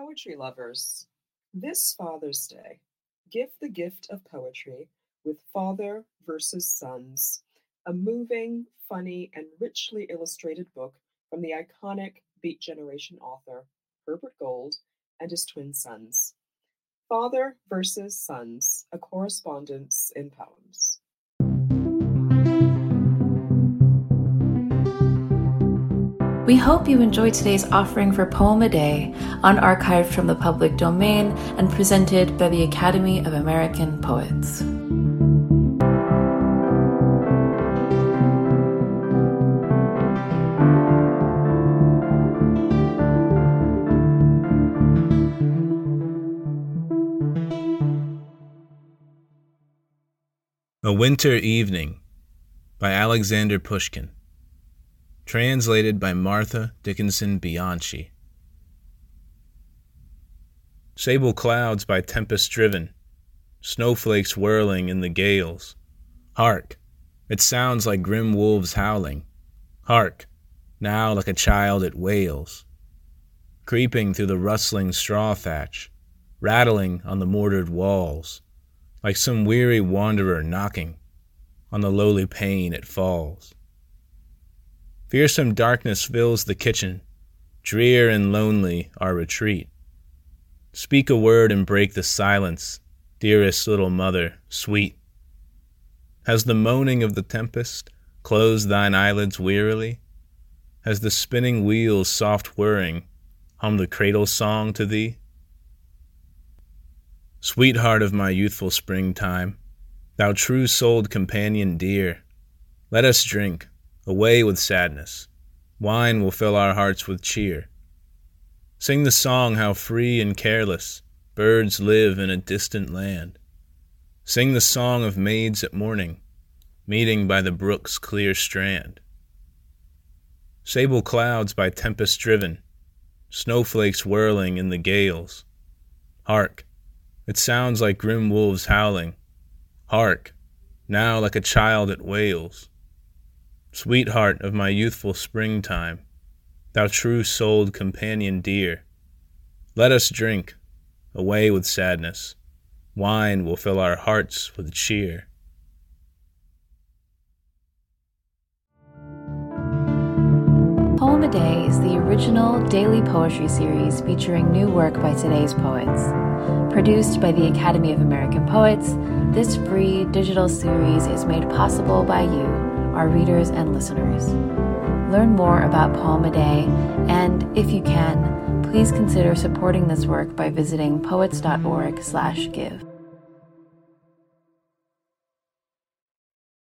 poetry lovers, this Father's Day, give the gift of poetry with Father versus Sons, a moving, funny, and richly illustrated book from the iconic Beat Generation author Herbert Gold and his twin sons. Father versus Sons, a correspondence in poems. We hope you enjoyed today's offering for Poem a Day, unarchived from the public domain and presented by the Academy of American Poets. A Winter Evening by Alexander Pushkin. Translated by Martha Dickinson Bianchi. Sable clouds by tempest driven, snowflakes whirling in the gales. Hark! It sounds like grim wolves howling. Hark! Now like a child it wails. Creeping through the rustling straw thatch, rattling on the mortared walls, like some weary wanderer knocking on the lowly pane it falls. Fearsome darkness fills the kitchen, drear and lonely our retreat. Speak a word and break the silence, dearest little mother, sweet. Has the moaning of the tempest closed thine eyelids wearily? Has the spinning wheel's soft whirring hummed the cradle song to thee? Sweetheart of my youthful springtime, thou true souled companion dear, let us drink, away with sadness. Wine will fill our hearts with cheer. Sing the song how free and careless birds live in a distant land. Sing the song of maids at morning, meeting by the brook's clear strand. Sable clouds by tempest driven, snowflakes whirling in the gales. Hark, it sounds like grim wolves howling. Hark, now like a child it wails. Sweetheart of my youthful springtime, thou true souled companion dear, let us drink, away with sadness. Wine will fill our hearts with cheer. Poem a Day is the original daily poetry series featuring new work by today's poets. Produced by the Academy of American Poets, this free digital series is made possible by you our readers and listeners. Learn more about Poem a Day, and if you can, please consider supporting this work by visiting poets.org/give.